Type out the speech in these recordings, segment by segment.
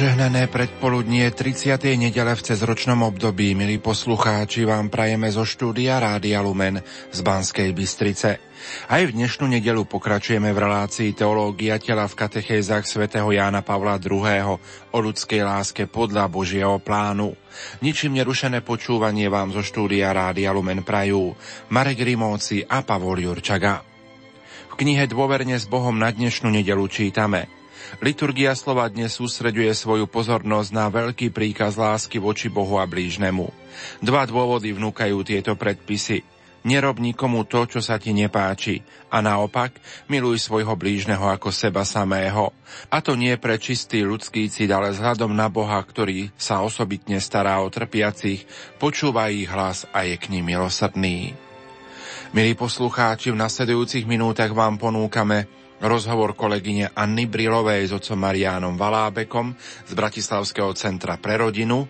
Požehnané predpoludnie 30. nedele v cezročnom období, milí poslucháči, vám prajeme zo štúdia Rádia Lumen z Banskej Bystrice. Aj v dnešnú nedelu pokračujeme v relácii Teológia tela v katechézach svätého Jána Pavla II. o ľudskej láske podľa Božieho plánu. Ničím nerušené počúvanie vám zo štúdia Rádia Lumen prajú Marek Rimóci a Pavol Jurčaga. V knihe Dôverne s Bohom na dnešnú nedelu čítame – Liturgia slova dnes sústreďuje svoju pozornosť na veľký príkaz lásky voči Bohu a blížnemu. Dva dôvody vnúkajú tieto predpisy. Nerob nikomu to, čo sa ti nepáči a naopak miluj svojho blížneho ako seba samého. A to nie pre čistý ľudský cit, ale vzhľadom na Boha, ktorý sa osobitne stará o trpiacich, počúva ich hlas a je k ním milosrdný. Milí poslucháči, v nasledujúcich minútach vám ponúkame Rozhovor kolegyne Anny Brilovej s otcom Mariánom Valábekom z Bratislavského centra pre rodinu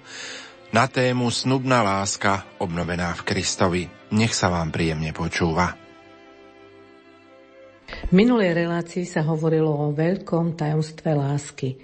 na tému Snubná láska obnovená v Kristovi. Nech sa vám príjemne počúva. V minulej relácii sa hovorilo o veľkom tajomstve lásky –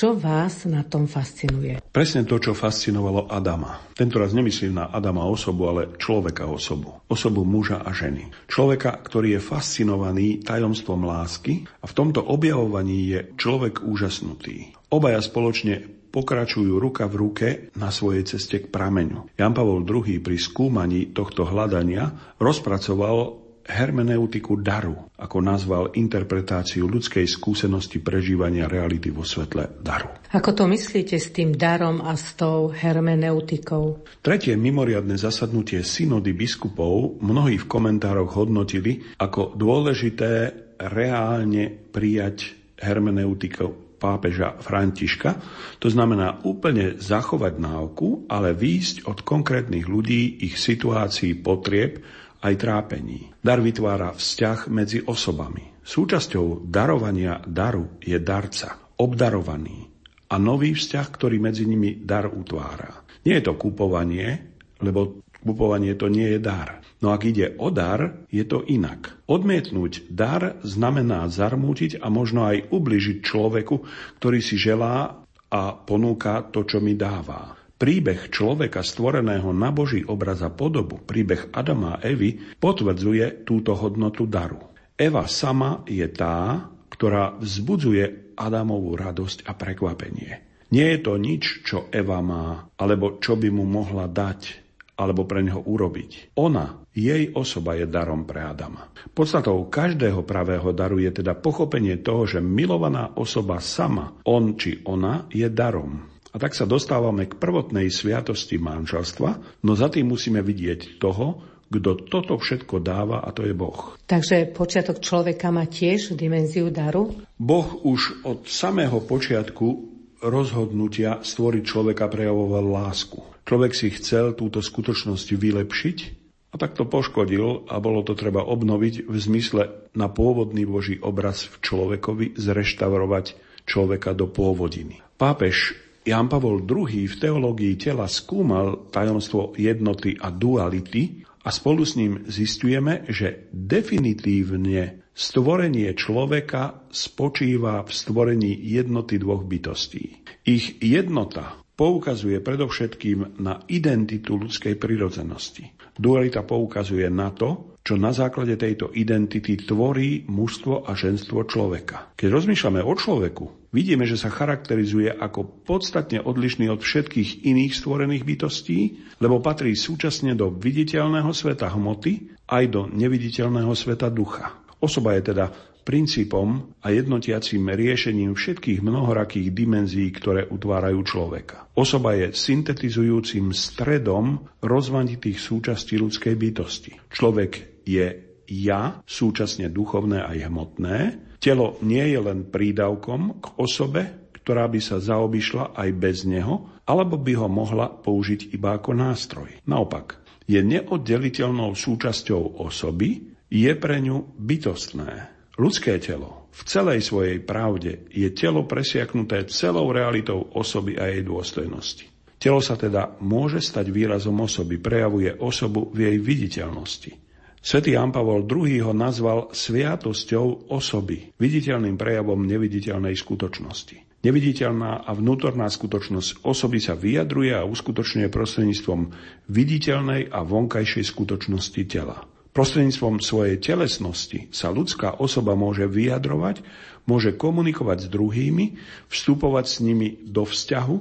čo vás na tom fascinuje? Presne to, čo fascinovalo Adama. Tento raz nemyslím na Adama osobu, ale človeka osobu. Osobu muža a ženy. Človeka, ktorý je fascinovaný tajomstvom lásky a v tomto objavovaní je človek úžasnutý. Obaja spoločne pokračujú ruka v ruke na svojej ceste k prameňu. Jan Pavol II pri skúmaní tohto hľadania rozpracoval hermeneutiku daru, ako nazval interpretáciu ľudskej skúsenosti prežívania reality vo svetle daru. Ako to myslíte s tým darom a s tou hermeneutikou? Tretie mimoriadne zasadnutie synody biskupov mnohí v komentároch hodnotili ako dôležité reálne prijať hermeneutiku pápeža Františka, to znamená úplne zachovať náuku, ale výjsť od konkrétnych ľudí, ich situácií, potrieb aj trápení. Dar vytvára vzťah medzi osobami. Súčasťou darovania daru je darca, obdarovaný a nový vzťah, ktorý medzi nimi dar utvára. Nie je to kupovanie, lebo kupovanie to nie je dar. No ak ide o dar, je to inak. Odmietnúť dar znamená zarmútiť a možno aj ubližiť človeku, ktorý si želá a ponúka to, čo mi dáva. Príbeh človeka stvoreného na Boží obraz a podobu, príbeh Adama a Evy, potvrdzuje túto hodnotu daru. Eva sama je tá, ktorá vzbudzuje Adamovú radosť a prekvapenie. Nie je to nič, čo Eva má, alebo čo by mu mohla dať, alebo pre neho urobiť. Ona, jej osoba je darom pre Adama. Podstatou každého pravého daru je teda pochopenie toho, že milovaná osoba sama, on či ona, je darom. A tak sa dostávame k prvotnej sviatosti manželstva, no za tým musíme vidieť toho, kto toto všetko dáva a to je Boh. Takže počiatok človeka má tiež dimenziu daru? Boh už od samého počiatku rozhodnutia stvoriť človeka prejavoval lásku. Človek si chcel túto skutočnosť vylepšiť a tak to poškodil a bolo to treba obnoviť v zmysle na pôvodný Boží obraz v človekovi zreštaurovať človeka do pôvodiny. Pápež Jan Pavol II v teológii tela skúmal tajomstvo jednoty a duality a spolu s ním zistujeme, že definitívne stvorenie človeka spočíva v stvorení jednoty dvoch bytostí. Ich jednota poukazuje predovšetkým na identitu ľudskej prirodzenosti. Dualita poukazuje na to, čo na základe tejto identity tvorí mužstvo a ženstvo človeka. Keď rozmýšľame o človeku, vidíme, že sa charakterizuje ako podstatne odlišný od všetkých iných stvorených bytostí, lebo patrí súčasne do viditeľného sveta hmoty aj do neviditeľného sveta ducha. Osoba je teda princípom a jednotiacím riešením všetkých mnohorakých dimenzií, ktoré utvárajú človeka. Osoba je syntetizujúcim stredom rozmanitých súčastí ľudskej bytosti. Človek je ja, súčasne duchovné aj hmotné, Telo nie je len prídavkom k osobe, ktorá by sa zaobišla aj bez neho, alebo by ho mohla použiť iba ako nástroj. Naopak, je neoddeliteľnou súčasťou osoby, je pre ňu bytostné. Ľudské telo v celej svojej pravde je telo presiaknuté celou realitou osoby a jej dôstojnosti. Telo sa teda môže stať výrazom osoby, prejavuje osobu v jej viditeľnosti. Svetý Jan Pavol II ho nazval sviatosťou osoby, viditeľným prejavom neviditeľnej skutočnosti. Neviditeľná a vnútorná skutočnosť osoby sa vyjadruje a uskutočňuje prostredníctvom viditeľnej a vonkajšej skutočnosti tela. Prostredníctvom svojej telesnosti sa ľudská osoba môže vyjadrovať, môže komunikovať s druhými, vstupovať s nimi do vzťahu,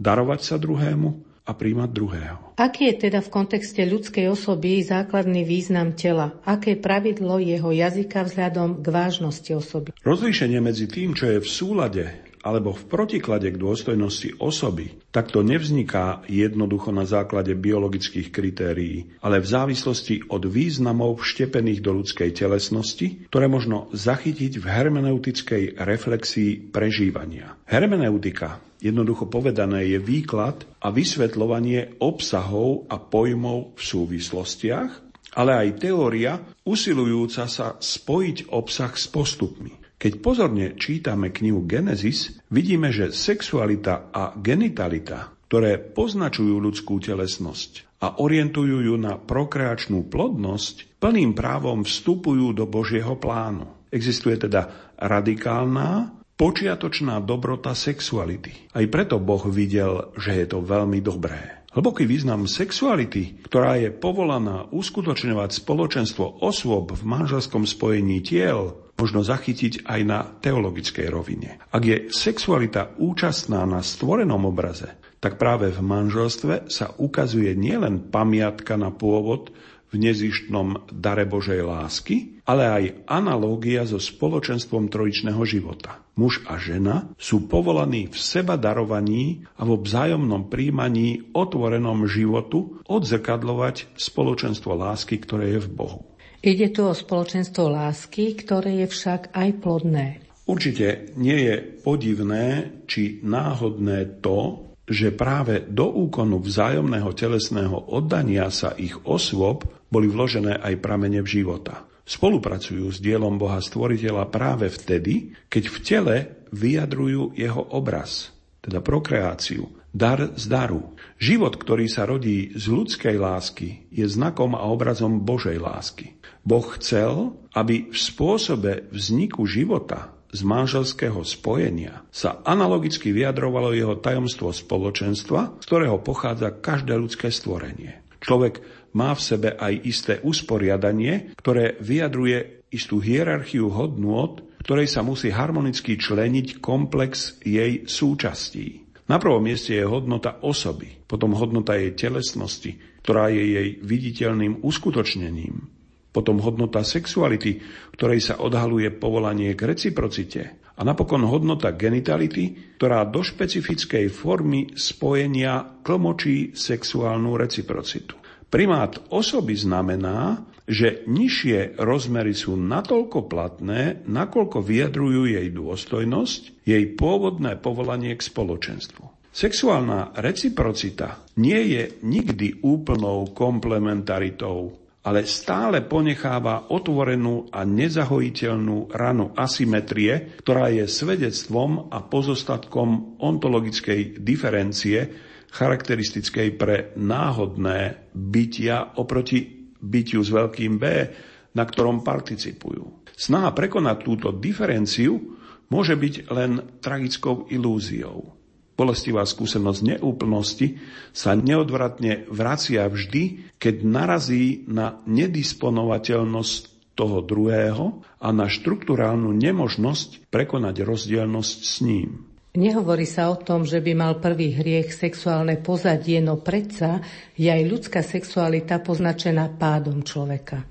darovať sa druhému a príjmať druhého. Aký je teda v kontexte ľudskej osoby základný význam tela? Aké pravidlo jeho jazyka vzhľadom k vážnosti osoby? Rozlíšenie medzi tým, čo je v súlade alebo v protiklade k dôstojnosti osoby, tak to nevzniká jednoducho na základe biologických kritérií, ale v závislosti od významov vštepených do ľudskej telesnosti, ktoré možno zachytiť v hermeneutickej reflexii prežívania. Hermeneutika Jednoducho povedané je výklad a vysvetľovanie obsahov a pojmov v súvislostiach, ale aj teória usilujúca sa spojiť obsah s postupmi. Keď pozorne čítame knihu Genesis, vidíme, že sexualita a genitalita, ktoré poznačujú ľudskú telesnosť a orientujú ju na prokreačnú plodnosť, plným právom vstupujú do Božieho plánu. Existuje teda radikálna počiatočná dobrota sexuality. Aj preto Boh videl, že je to veľmi dobré. Hlboký význam sexuality, ktorá je povolaná uskutočňovať spoločenstvo osôb v manželskom spojení tiel, možno zachytiť aj na teologickej rovine. Ak je sexualita účastná na stvorenom obraze, tak práve v manželstve sa ukazuje nielen pamiatka na pôvod v nezištnom dare Božej lásky, ale aj analógia so spoločenstvom trojičného života. Muž a žena sú povolaní v seba darovaní a vo vzájomnom príjmaní otvorenom životu odzrkadlovať spoločenstvo lásky, ktoré je v Bohu. Ide tu o spoločenstvo lásky, ktoré je však aj plodné. Určite nie je podivné či náhodné to, že práve do úkonu vzájomného telesného oddania sa ich osôb boli vložené aj pramene v života. Spolupracujú s dielom Boha Stvoriteľa práve vtedy, keď v tele vyjadrujú jeho obraz, teda prokreáciu, dar z daru. Život, ktorý sa rodí z ľudskej lásky, je znakom a obrazom Božej lásky. Boh chcel, aby v spôsobe vzniku života z manželského spojenia sa analogicky vyjadrovalo jeho tajomstvo spoločenstva, z ktorého pochádza každé ľudské stvorenie. Človek má v sebe aj isté usporiadanie, ktoré vyjadruje istú hierarchiu hodnôt, ktorej sa musí harmonicky členiť komplex jej súčastí. Na prvom mieste je hodnota osoby, potom hodnota jej telesnosti, ktorá je jej viditeľným uskutočnením, potom hodnota sexuality, ktorej sa odhaluje povolanie k reciprocite a napokon hodnota genitality, ktorá do špecifickej formy spojenia tlmočí sexuálnu reciprocitu. Primát osoby znamená, že nižšie rozmery sú natoľko platné, nakoľko vyjadrujú jej dôstojnosť, jej pôvodné povolanie k spoločenstvu. Sexuálna reciprocita nie je nikdy úplnou komplementaritou ale stále ponecháva otvorenú a nezahojiteľnú ranu asymetrie, ktorá je svedectvom a pozostatkom ontologickej diferencie, charakteristickej pre náhodné bytia oproti bytiu s veľkým B, na ktorom participujú. Snaha prekonať túto diferenciu môže byť len tragickou ilúziou. Bolestivá skúsenosť neúplnosti sa neodvratne vracia vždy, keď narazí na nedisponovateľnosť toho druhého a na štruktúrálnu nemožnosť prekonať rozdielnosť s ním. Nehovorí sa o tom, že by mal prvý hriech sexuálne pozadie, no predsa je aj ľudská sexualita poznačená pádom človeka.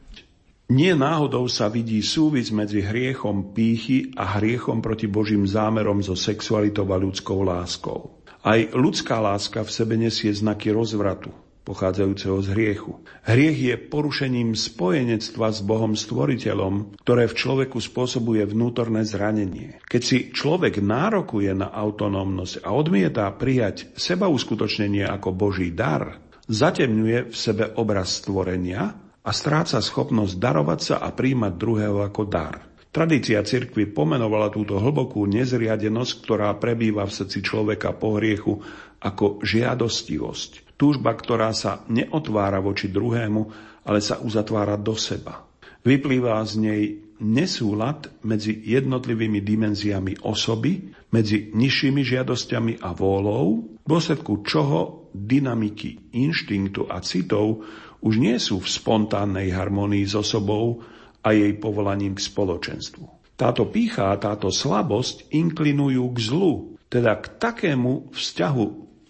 Nie náhodou sa vidí súvis medzi hriechom pýchy a hriechom proti Božím zámerom so sexualitou a ľudskou láskou. Aj ľudská láska v sebe nesie znaky rozvratu, pochádzajúceho z hriechu. Hriech je porušením spojenectva s Bohom Stvoriteľom, ktoré v človeku spôsobuje vnútorné zranenie. Keď si človek nárokuje na autonómnosť a odmieta prijať seba uskutočnenie ako Boží dar, zatemňuje v sebe obraz stvorenia a stráca schopnosť darovať sa a príjmať druhého ako dar. Tradícia cirkvy pomenovala túto hlbokú nezriadenosť, ktorá prebýva v srdci človeka po hriechu, ako žiadostivosť. Túžba, ktorá sa neotvára voči druhému, ale sa uzatvára do seba. Vyplýva z nej nesúlad medzi jednotlivými dimenziami osoby, medzi nižšími žiadosťami a vôľou, v dôsledku čoho dynamiky inštinktu a citov už nie sú v spontánnej harmonii s osobou a jej povolaním k spoločenstvu. Táto pícha a táto slabosť inklinujú k zlu, teda k takému vzťahu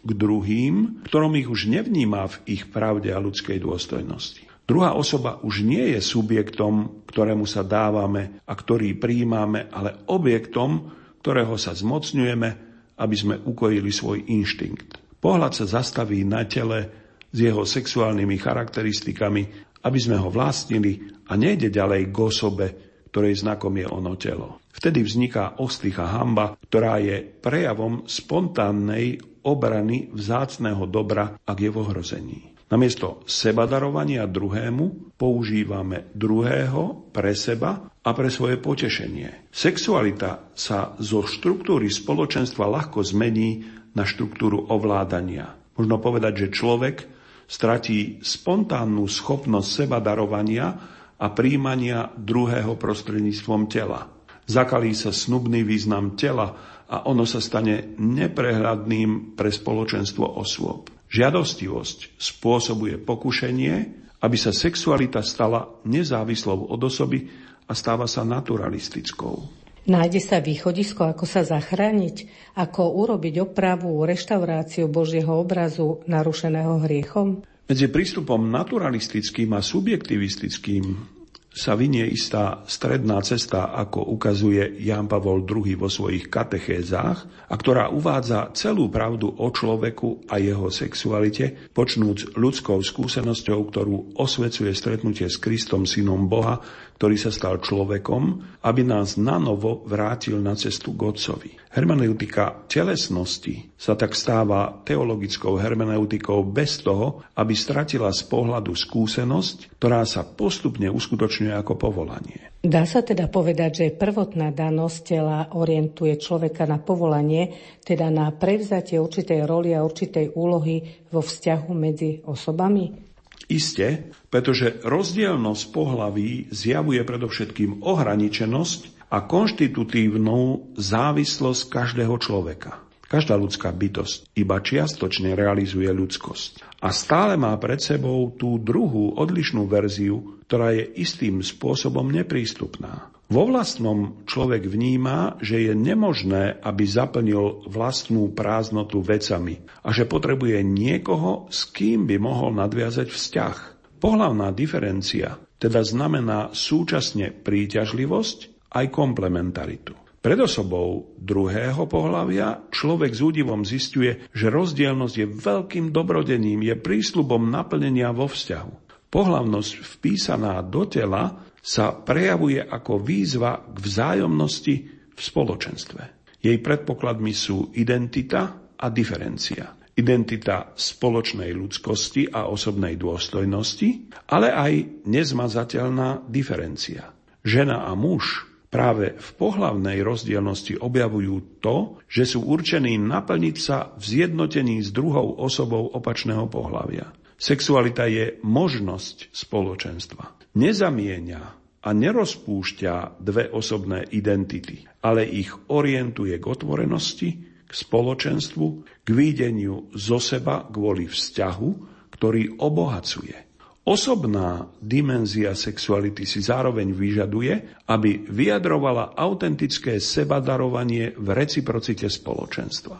k druhým, ktorom ich už nevníma v ich pravde a ľudskej dôstojnosti. Druhá osoba už nie je subjektom, ktorému sa dávame a ktorý príjmame, ale objektom, ktorého sa zmocňujeme, aby sme ukojili svoj inštinkt. Pohľad sa zastaví na tele s jeho sexuálnymi charakteristikami, aby sme ho vlastnili a nejde ďalej k osobe, ktorej znakom je ono telo. Vtedy vzniká ostlichá hamba, ktorá je prejavom spontánnej obrany vzácného dobra, ak je v ohrození. Namiesto seba darovania druhému používame druhého pre seba a pre svoje potešenie. Sexualita sa zo štruktúry spoločenstva ľahko zmení na štruktúru ovládania. Možno povedať, že človek stratí spontánnu schopnosť seba darovania a príjmania druhého prostredníctvom tela. Zakalí sa snubný význam tela a ono sa stane neprehľadným pre spoločenstvo osôb. Žiadostivosť spôsobuje pokušenie, aby sa sexualita stala nezávislou od osoby a stáva sa naturalistickou. Nájde sa východisko, ako sa zachrániť, ako urobiť opravu, reštauráciu Božieho obrazu narušeného hriechom? Medzi prístupom naturalistickým a subjektivistickým sa vynie istá stredná cesta, ako ukazuje Jan Pavol II vo svojich katechézách, a ktorá uvádza celú pravdu o človeku a jeho sexualite, počnúc ľudskou skúsenosťou, ktorú osvecuje stretnutie s Kristom, synom Boha, ktorý sa stal človekom, aby nás nanovo vrátil na cestu k Otcovi. Hermeneutika telesnosti sa tak stáva teologickou hermeneutikou bez toho, aby stratila z pohľadu skúsenosť, ktorá sa postupne uskutočňuje ako povolanie. Dá sa teda povedať, že prvotná danosť tela orientuje človeka na povolanie, teda na prevzatie určitej roli a určitej úlohy vo vzťahu medzi osobami? Isté, pretože rozdielnosť pohlaví zjavuje predovšetkým ohraničenosť a konštitutívnu závislosť každého človeka. Každá ľudská bytosť iba čiastočne realizuje ľudskosť. A stále má pred sebou tú druhú odlišnú verziu, ktorá je istým spôsobom neprístupná. Vo vlastnom človek vníma, že je nemožné, aby zaplnil vlastnú prázdnotu vecami a že potrebuje niekoho, s kým by mohol nadviazať vzťah. Pohlavná diferencia teda znamená súčasne príťažlivosť aj komplementaritu. Pred osobou druhého pohľavia človek s údivom zistuje, že rozdielnosť je veľkým dobrodením, je prísľubom naplnenia vo vzťahu. Pohlavnosť vpísaná do tela sa prejavuje ako výzva k vzájomnosti v spoločenstve. Jej predpokladmi sú identita a diferencia. Identita spoločnej ľudskosti a osobnej dôstojnosti, ale aj nezmazateľná diferencia. Žena a muž práve v pohlavnej rozdielnosti objavujú to, že sú určení naplniť sa v zjednotení s druhou osobou opačného pohlavia. Sexualita je možnosť spoločenstva. Nezamienia a nerozpúšťa dve osobné identity, ale ich orientuje k otvorenosti, k spoločenstvu, k výdeniu zo seba kvôli vzťahu, ktorý obohacuje. Osobná dimenzia sexuality si zároveň vyžaduje, aby vyjadrovala autentické sebadarovanie v reciprocite spoločenstva.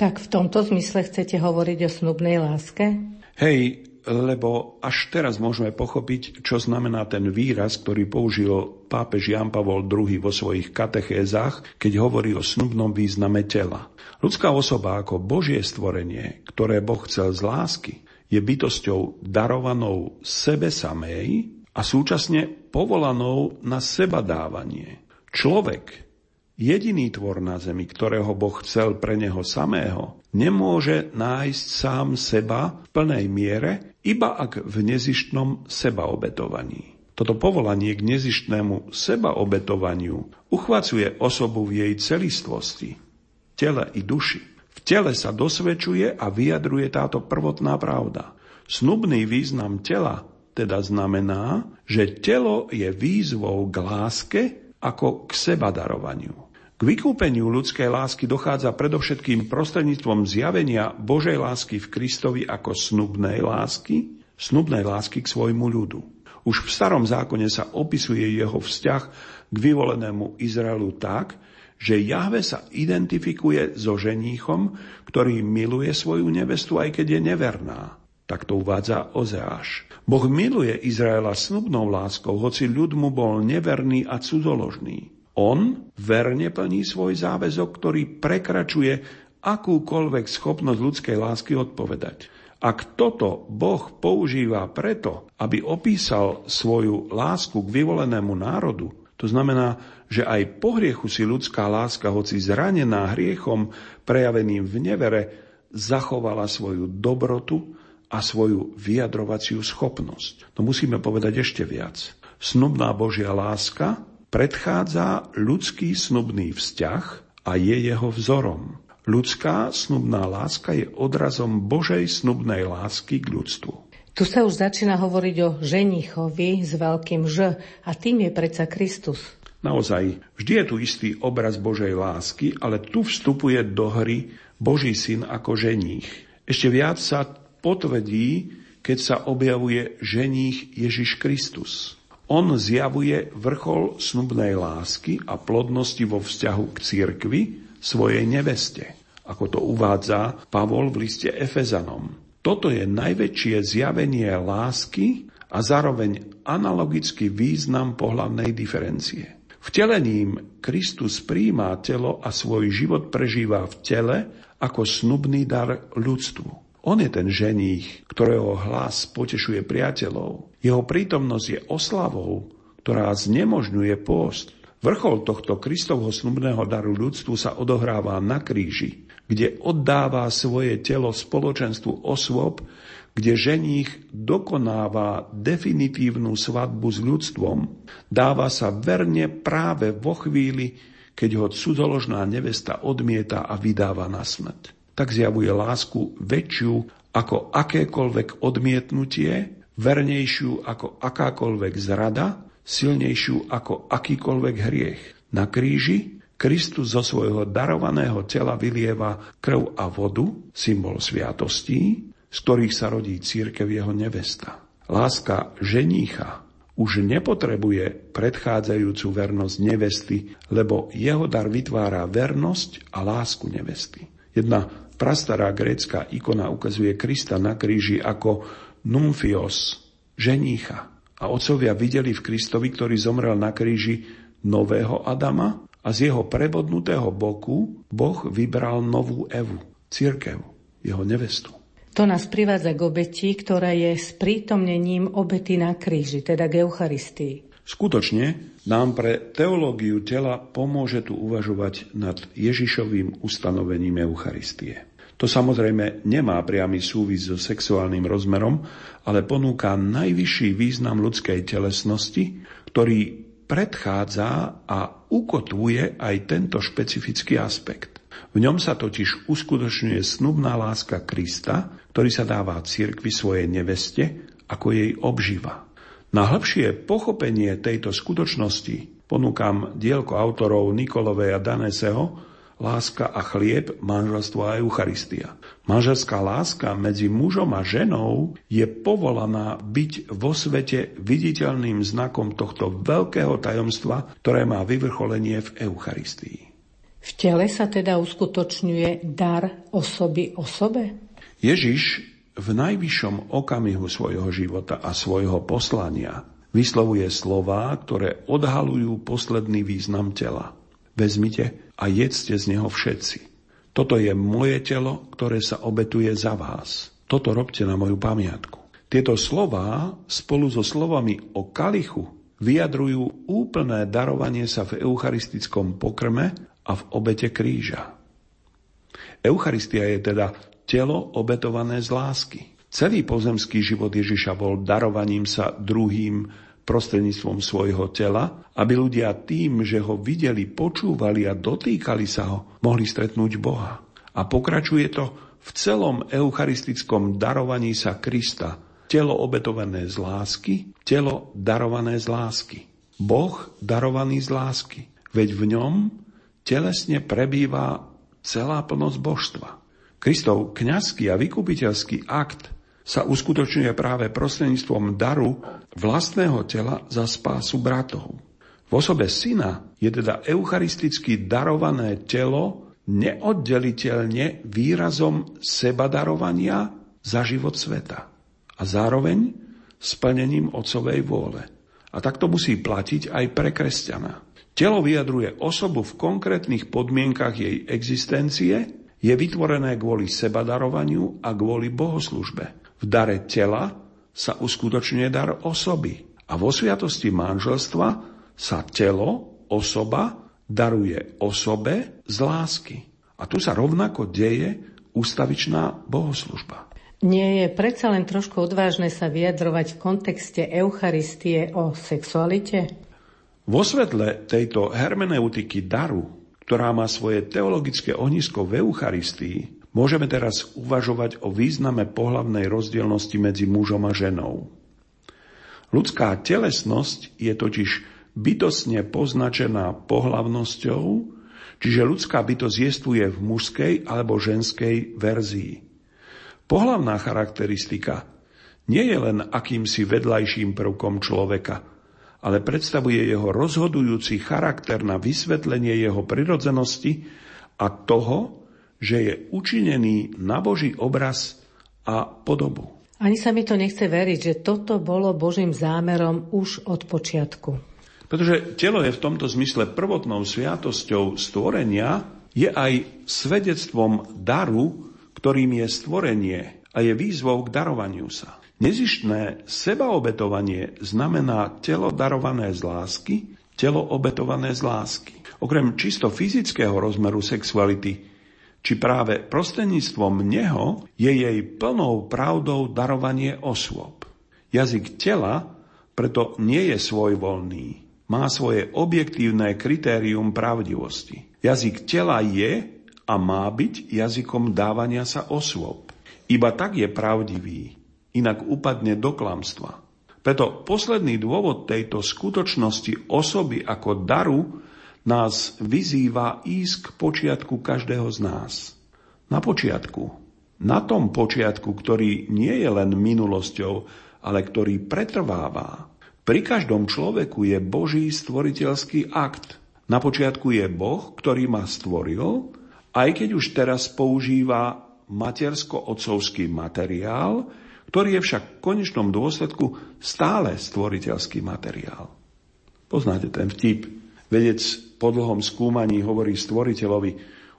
Tak v tomto zmysle chcete hovoriť o snubnej láske? Hej, lebo až teraz môžeme pochopiť, čo znamená ten výraz, ktorý použil pápež Jan Pavol II vo svojich katechézach, keď hovorí o snubnom význame tela. Ľudská osoba ako Božie stvorenie, ktoré Boh chcel z lásky, je bytosťou darovanou sebe samej a súčasne povolanou na seba dávanie. Človek, jediný tvor na zemi, ktorého Boh chcel pre neho samého, nemôže nájsť sám seba v plnej miere, iba ak v nezištnom sebaobetovaní. Toto povolanie k nezištnému sebaobetovaniu uchvacuje osobu v jej celistvosti, tele i duši tele sa dosvedčuje a vyjadruje táto prvotná pravda. Snubný význam tela teda znamená, že telo je výzvou k láske ako k seba darovaniu. K vykúpeniu ľudskej lásky dochádza predovšetkým prostredníctvom zjavenia Božej lásky v Kristovi ako snubnej lásky, snubnej lásky k svojmu ľudu. Už v starom zákone sa opisuje jeho vzťah k vyvolenému Izraelu tak, že Jahve sa identifikuje so ženíchom, ktorý miluje svoju nevestu, aj keď je neverná. Tak to uvádza Ozeáš. Boh miluje Izraela snubnou láskou, hoci ľud mu bol neverný a cudzoložný. On verne plní svoj záväzok, ktorý prekračuje akúkoľvek schopnosť ľudskej lásky odpovedať. Ak toto Boh používa preto, aby opísal svoju lásku k vyvolenému národu, to znamená, že aj po hriechu si ľudská láska, hoci zranená hriechom prejaveným v nevere, zachovala svoju dobrotu a svoju vyjadrovaciu schopnosť. No musíme povedať ešte viac. Snubná Božia láska predchádza ľudský snubný vzťah a je jeho vzorom. Ľudská snubná láska je odrazom Božej snubnej lásky k ľudstvu. Tu sa už začína hovoriť o ženichovi s veľkým Ž a tým je predsa Kristus. Naozaj, vždy je tu istý obraz Božej lásky, ale tu vstupuje do hry Boží syn ako ženích. Ešte viac sa potvrdí, keď sa objavuje ženích Ježiš Kristus. On zjavuje vrchol snubnej lásky a plodnosti vo vzťahu k cirkvi svojej neveste, ako to uvádza Pavol v liste Efezanom. Toto je najväčšie zjavenie lásky a zároveň analogický význam pohľavnej diferencie. Vtelením Kristus príjma telo a svoj život prežíva v tele ako snubný dar ľudstvu. On je ten ženích, ktorého hlas potešuje priateľov. Jeho prítomnosť je oslavou, ktorá znemožňuje pôst. Vrchol tohto Kristovho snubného daru ľudstvu sa odohráva na kríži, kde oddáva svoje telo spoločenstvu osôb, kde ženích dokonáva definitívnu svadbu s ľudstvom. Dáva sa verne práve vo chvíli, keď ho cudzoložná nevesta odmieta a vydáva na smrť tak zjavuje lásku väčšiu ako akékoľvek odmietnutie, vernejšiu ako akákoľvek zrada, silnejšiu ako akýkoľvek hriech. Na kríži Kristus zo svojho darovaného tela vylieva krv a vodu, symbol sviatostí, z ktorých sa rodí církev jeho nevesta. Láska ženícha už nepotrebuje predchádzajúcu vernosť nevesty, lebo jeho dar vytvára vernosť a lásku nevesty. Jedna Prastará grécka ikona ukazuje Krista na kríži ako numfios, ženícha. A otcovia videli v Kristovi, ktorý zomrel na kríži, nového Adama a z jeho prebodnutého boku Boh vybral novú Evu, církev, jeho nevestu. To nás privádza k obeti, ktorá je sprítomnením obety na kríži, teda k Eucharistii. Skutočne nám pre teológiu tela pomôže tu uvažovať nad Ježišovým ustanovením Eucharistie. To samozrejme nemá priamy súvis so sexuálnym rozmerom, ale ponúka najvyšší význam ľudskej telesnosti, ktorý predchádza a ukotvuje aj tento špecifický aspekt. V ňom sa totiž uskutočňuje snubná láska Krista, ktorý sa dáva cirkvi svojej neveste ako jej obživa. Na hĺbšie pochopenie tejto skutočnosti ponúkam dielko autorov Nikolovej a Daneseho, láska a chlieb, manželstvo a Eucharistia. Manželská láska medzi mužom a ženou je povolaná byť vo svete viditeľným znakom tohto veľkého tajomstva, ktoré má vyvrcholenie v Eucharistii. V tele sa teda uskutočňuje dar osoby osobe? Ježiš v najvyššom okamihu svojho života a svojho poslania vyslovuje slová, ktoré odhalujú posledný význam tela. Vezmite a jedzte z neho všetci. Toto je moje telo, ktoré sa obetuje za vás. Toto robte na moju pamiatku. Tieto slová spolu so slovami o kalichu vyjadrujú úplné darovanie sa v eucharistickom pokrme a v obete kríža. Eucharistia je teda telo obetované z lásky. Celý pozemský život Ježiša bol darovaním sa druhým prostredníctvom svojho tela, aby ľudia tým, že ho videli, počúvali a dotýkali sa ho, mohli stretnúť Boha. A pokračuje to v celom eucharistickom darovaní sa Krista telo obetované z lásky, telo darované z lásky. Boh darovaný z lásky, veď v ňom telesne prebýva celá plnosť božstva. Kristov kňazský a vykupiteľský akt sa uskutočňuje práve prostredníctvom daru vlastného tela za spásu bratov. V osobe syna je teda eucharisticky darované telo neoddeliteľne výrazom sebadarovania za život sveta a zároveň splnením otcovej vôle. A tak to musí platiť aj pre kresťana. Telo vyjadruje osobu v konkrétnych podmienkach jej existencie, je vytvorené kvôli sebadarovaniu a kvôli bohoslužbe. V dare tela sa uskutočňuje dar osoby a vo sviatosti manželstva sa telo, osoba, daruje osobe z lásky. A tu sa rovnako deje ústavičná bohoslužba. Nie je predsa len trošku odvážne sa vyjadrovať v kontexte Eucharistie o sexualite? Vo svetle tejto hermeneutiky daru, ktorá má svoje teologické ohnisko v Eucharistii, môžeme teraz uvažovať o význame pohlavnej rozdielnosti medzi mužom a ženou. Ľudská telesnosť je totiž bytosne poznačená pohlavnosťou, čiže ľudská bytosť jestvuje v mužskej alebo ženskej verzii. Pohlavná charakteristika nie je len akýmsi vedľajším prvkom človeka, ale predstavuje jeho rozhodujúci charakter na vysvetlenie jeho prirodzenosti a toho, že je učinený na Boží obraz a podobu. Ani sa mi to nechce veriť, že toto bolo Božím zámerom už od počiatku. Pretože telo je v tomto zmysle prvotnou sviatosťou stvorenia, je aj svedectvom daru, ktorým je stvorenie a je výzvou k darovaniu sa. Nezištné sebaobetovanie znamená telo darované z lásky, telo obetované z lásky. Okrem čisto fyzického rozmeru sexuality, či práve prostredníctvom neho je jej plnou pravdou darovanie osôb. Jazyk tela preto nie je svojvoľný, má svoje objektívne kritérium pravdivosti. Jazyk tela je a má byť jazykom dávania sa osôb. Iba tak je pravdivý, inak upadne do klamstva. Preto posledný dôvod tejto skutočnosti osoby ako daru nás vyzýva ísť k počiatku každého z nás. Na počiatku. Na tom počiatku, ktorý nie je len minulosťou, ale ktorý pretrváva. Pri každom človeku je Boží stvoriteľský akt. Na počiatku je Boh, ktorý ma stvoril aj keď už teraz používa matersko-otcovský materiál, ktorý je však v konečnom dôsledku stále stvoriteľský materiál. Poznáte ten vtip. Vedec po dlhom skúmaní hovorí stvoriteľovi,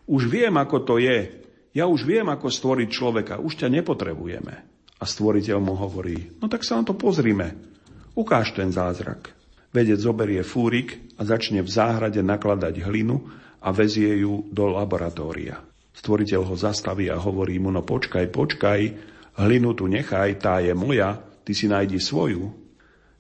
už viem, ako to je. Ja už viem, ako stvoriť človeka. Už ťa nepotrebujeme. A stvoriteľ mu hovorí, no tak sa na to pozrime. Ukáž ten zázrak. Vedec zoberie fúrik a začne v záhrade nakladať hlinu a vezie ju do laboratória. Stvoriteľ ho zastaví a hovorí mu, no počkaj, počkaj, hlinu tu nechaj, tá je moja, ty si nájdi svoju.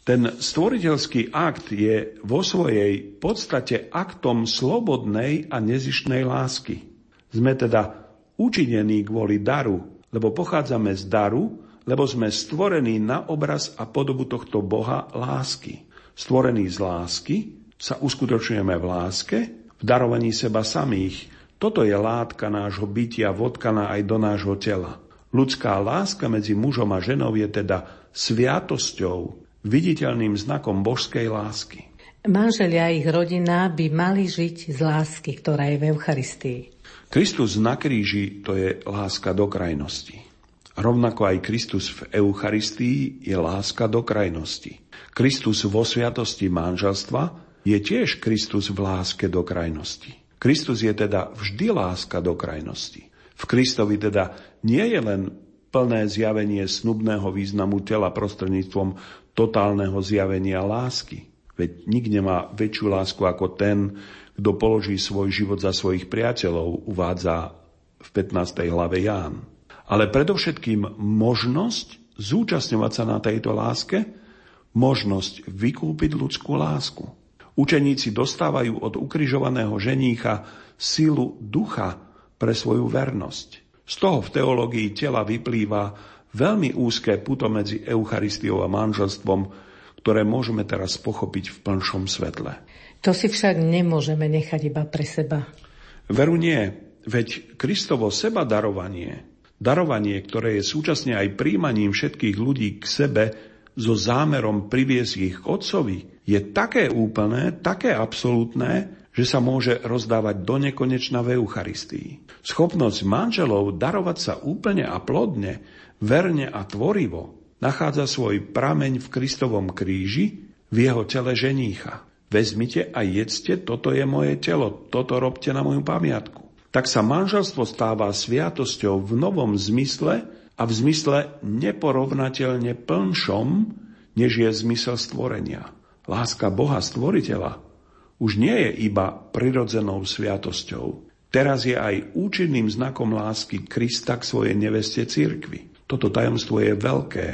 Ten stvoriteľský akt je vo svojej podstate aktom slobodnej a nezištnej lásky. Sme teda učinení kvôli daru, lebo pochádzame z daru, lebo sme stvorení na obraz a podobu tohto Boha lásky. Stvorení z lásky sa uskutočňujeme v láske v darovaní seba samých. Toto je látka nášho bytia vodkaná aj do nášho tela. Ľudská láska medzi mužom a ženou je teda sviatosťou, viditeľným znakom božskej lásky. Manželia a ich rodina by mali žiť z lásky, ktorá je v Eucharistii. Kristus na kríži to je láska do krajnosti. Rovnako aj Kristus v Eucharistii je láska do krajnosti. Kristus vo sviatosti manželstva je tiež Kristus v láske do krajnosti. Kristus je teda vždy láska do krajnosti. V Kristovi teda nie je len plné zjavenie snubného významu tela prostredníctvom totálneho zjavenia lásky. Veď nik nemá väčšiu lásku ako ten, kto položí svoj život za svojich priateľov, uvádza v 15. hlave Ján. Ale predovšetkým možnosť zúčastňovať sa na tejto láske, možnosť vykúpiť ľudskú lásku. Učeníci dostávajú od ukrižovaného ženícha silu ducha pre svoju vernosť. Z toho v teológii tela vyplýva veľmi úzké puto medzi Eucharistiou a manželstvom, ktoré môžeme teraz pochopiť v plnšom svetle. To si však nemôžeme nechať iba pre seba. Veru nie, veď Kristovo seba darovanie, darovanie, ktoré je súčasne aj príjmaním všetkých ľudí k sebe so zámerom priviesť ich k Otcovi, je také úplné, také absolútne, že sa môže rozdávať do nekonečna v Eucharistii. Schopnosť manželov darovať sa úplne a plodne, verne a tvorivo nachádza svoj prameň v Kristovom kríži, v jeho tele ženícha. Vezmite a jedzte, toto je moje telo, toto robte na moju pamiatku. Tak sa manželstvo stáva sviatosťou v novom zmysle a v zmysle neporovnateľne plnšom, než je zmysel stvorenia. Láska Boha stvoriteľa už nie je iba prirodzenou sviatosťou. Teraz je aj účinným znakom lásky Krista k svojej neveste cirkvi. Toto tajomstvo je veľké,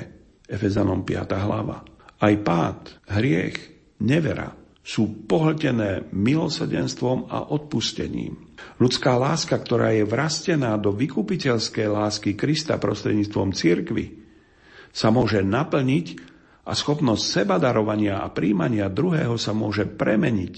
Efezanom 5. hlava. Aj pád, hriech, nevera sú pohltené milosedenstvom a odpustením. Ľudská láska, ktorá je vrastená do vykupiteľskej lásky Krista prostredníctvom cirkvy, sa môže naplniť a schopnosť sebadarovania a príjmania druhého sa môže premeniť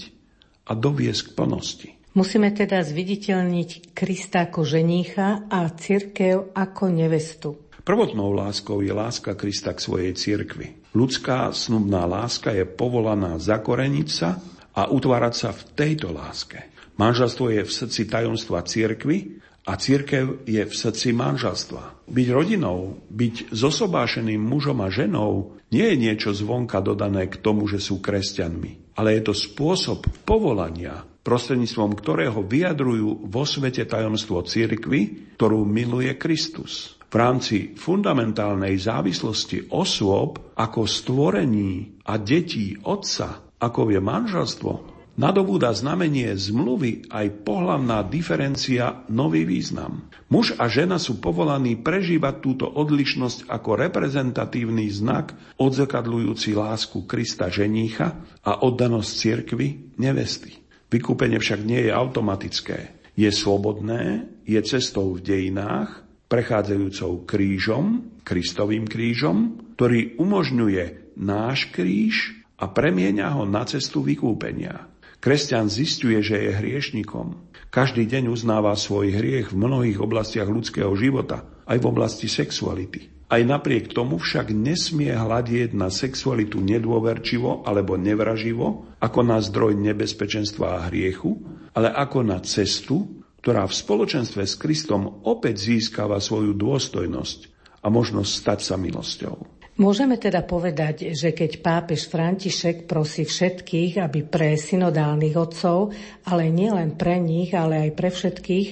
a doviesť k plnosti. Musíme teda zviditeľniť Krista ako ženícha a cirkev ako nevestu. Prvotnou láskou je láska Krista k svojej cirkvi. Ľudská snubná láska je povolaná zakoreniť sa a utvárať sa v tejto láske. Manželstvo je v srdci tajomstva cirkvy a církev je v srdci manželstva. Byť rodinou, byť zosobášeným mužom a ženou nie je niečo zvonka dodané k tomu, že sú kresťanmi ale je to spôsob povolania, prostredníctvom ktorého vyjadrujú vo svete tajomstvo cirkvy, ktorú miluje Kristus. V rámci fundamentálnej závislosti osôb ako stvorení a detí Otca, ako je manželstvo, nadobúda znamenie zmluvy aj pohlavná diferencia nový význam. Muž a žena sú povolaní prežívať túto odlišnosť ako reprezentatívny znak odzrkadľujúci lásku Krista ženícha a oddanosť cirkvy nevesty. Vykúpenie však nie je automatické. Je slobodné, je cestou v dejinách, prechádzajúcou krížom, Kristovým krížom, ktorý umožňuje náš kríž a premieňa ho na cestu vykúpenia. Kresťan zistuje, že je hriešnikom. Každý deň uznáva svoj hriech v mnohých oblastiach ľudského života, aj v oblasti sexuality. Aj napriek tomu však nesmie hľadieť na sexualitu nedôverčivo alebo nevraživo, ako na zdroj nebezpečenstva a hriechu, ale ako na cestu, ktorá v spoločenstve s Kristom opäť získava svoju dôstojnosť a možnosť stať sa milosťou. Môžeme teda povedať, že keď pápež František prosí všetkých, aby pre synodálnych otcov, ale nielen pre nich, ale aj pre všetkých,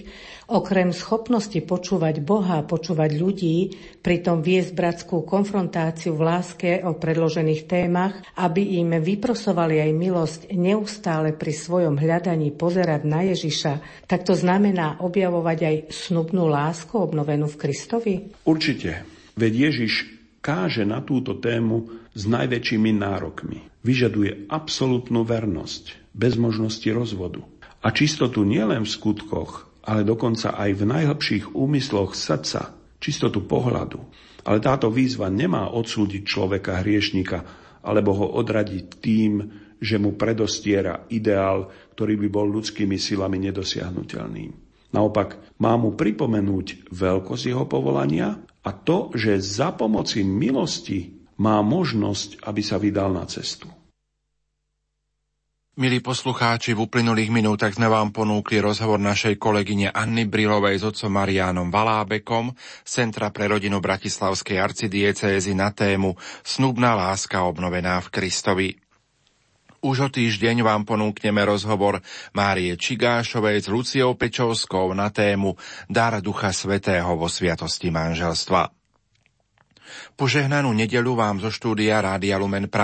okrem schopnosti počúvať Boha počúvať ľudí, pritom viesť bratskú konfrontáciu v láske o predložených témach, aby im vyprosovali aj milosť neustále pri svojom hľadaní pozerať na Ježiša, tak to znamená objavovať aj snubnú lásku obnovenú v Kristovi? Určite. Veď Ježiš káže na túto tému s najväčšími nárokmi. Vyžaduje absolútnu vernosť, bez možnosti rozvodu. A čistotu nielen v skutkoch, ale dokonca aj v najhlbších úmysloch srdca, čistotu pohľadu. Ale táto výzva nemá odsúdiť človeka hriešnika, alebo ho odradiť tým, že mu predostiera ideál, ktorý by bol ľudskými silami nedosiahnutelný. Naopak, má mu pripomenúť veľkosť jeho povolania a to, že za pomoci milosti má možnosť, aby sa vydal na cestu. Milí poslucháči, v uplynulých minútach sme vám ponúkli rozhovor našej kolegyne Anny Brilovej s otcom Marianom Valábekom z Centra pre rodinu Bratislavskej arcidiecézy na tému Snubná láska obnovená v Kristovi. Už o týždeň vám ponúkneme rozhovor Márie Čigášovej s Luciou Pečovskou na tému Dar Ducha Svetého vo sviatosti manželstva. Požehnanú nedelu vám zo štúdia Rádia Lumen Prajú